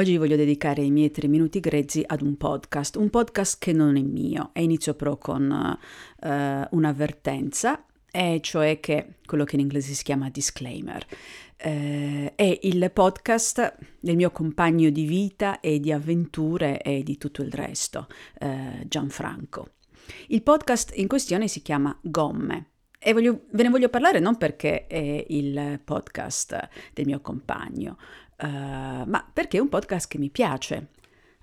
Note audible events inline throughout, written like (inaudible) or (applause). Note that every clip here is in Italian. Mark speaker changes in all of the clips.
Speaker 1: Oggi voglio dedicare i miei tre minuti grezzi ad un podcast, un podcast che non è mio e inizio però con uh, un'avvertenza, e cioè che quello che in inglese si chiama disclaimer. Uh, è il podcast del mio compagno di vita e di avventure e di tutto il resto, uh, Gianfranco. Il podcast in questione si chiama Gomme. E voglio, ve ne voglio parlare non perché è il podcast del mio compagno, uh, ma perché è un podcast che mi piace.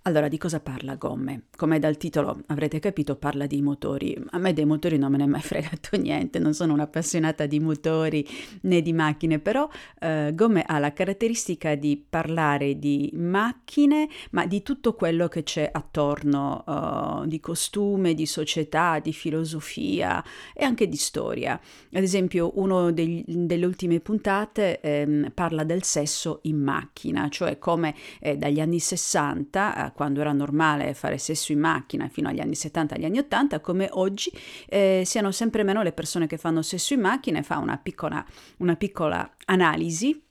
Speaker 1: Allora, di cosa parla Gomme? Come dal titolo avrete capito, parla di motori. A me dei motori non me ne è mai (laughs) fregato niente, non sono un'appassionata di motori né di macchine, però eh, Gomme ha la caratteristica di parlare di macchine, ma di tutto quello che c'è attorno, uh, di costume, di società, di filosofia e anche di storia. Ad esempio, una delle ultime puntate eh, parla del sesso in macchina, cioè come eh, dagli anni 60 quando era normale fare sesso in macchina fino agli anni 70, agli anni 80, come oggi eh, siano sempre meno le persone che fanno sesso in macchina e fa una piccola, una piccola analisi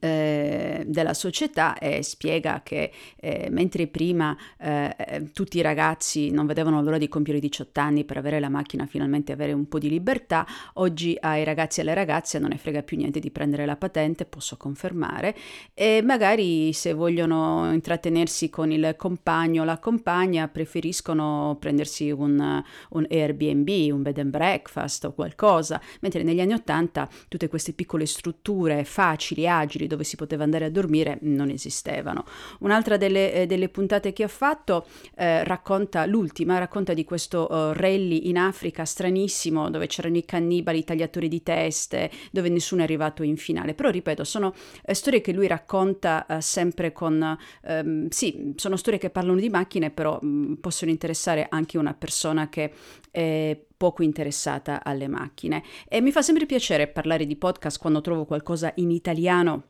Speaker 1: eh, della società e spiega che eh, mentre prima eh, eh, tutti i ragazzi non vedevano l'ora di compiere 18 anni per avere la macchina finalmente avere un po' di libertà, oggi ai ragazzi e alle ragazze non ne frega più niente di prendere la patente, posso confermare, e magari se vogliono intrattenersi con il compagno o la compagna preferiscono prendersi un, un Airbnb, un bed and breakfast o qualcosa, mentre negli anni 80 tutte queste piccole strutture facili, agili, dove si poteva andare a dormire non esistevano. Un'altra delle, eh, delle puntate che ho fatto eh, racconta, l'ultima, racconta di questo uh, rally in Africa stranissimo dove c'erano i cannibali, i tagliatori di teste, dove nessuno è arrivato in finale. Però ripeto, sono eh, storie che lui racconta eh, sempre con... Ehm, sì, sono storie che parlano di macchine, però mh, mm, possono interessare anche una persona che è poco interessata alle macchine. E mi fa sempre piacere parlare di podcast quando trovo qualcosa in italiano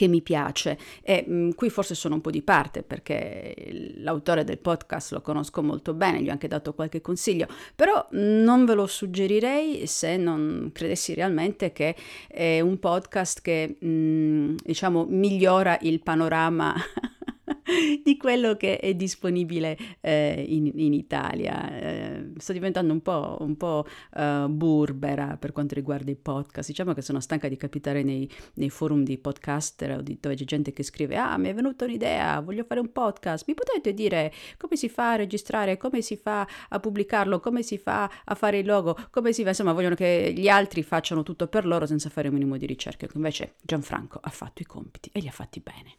Speaker 1: che mi piace e mh, mm, qui forse sono un po' di parte perché l'autore del podcast lo conosco molto bene, gli ho anche dato qualche consiglio, però non ve lo suggerirei se non credessi realmente che è un podcast che mh, mm, diciamo migliora il panorama (laughs) di quello che è disponibile eh, in, in, Italia. Eh, sto diventando un po', un po' uh, burbera per quanto riguarda i podcast. Diciamo che sono stanca di capitare nei, nei forum di podcaster di dove c'è gente che scrive: Ah, mi è venuta un'idea, voglio fare un podcast. Mi potete dire come si fa a registrare, come si fa a pubblicarlo, come si fa a fare il logo, come si fa. Insomma, vogliono che gli altri facciano tutto per loro senza fare un minimo di ricerca. Invece Gianfranco ha fatto i compiti e li ha fatti bene.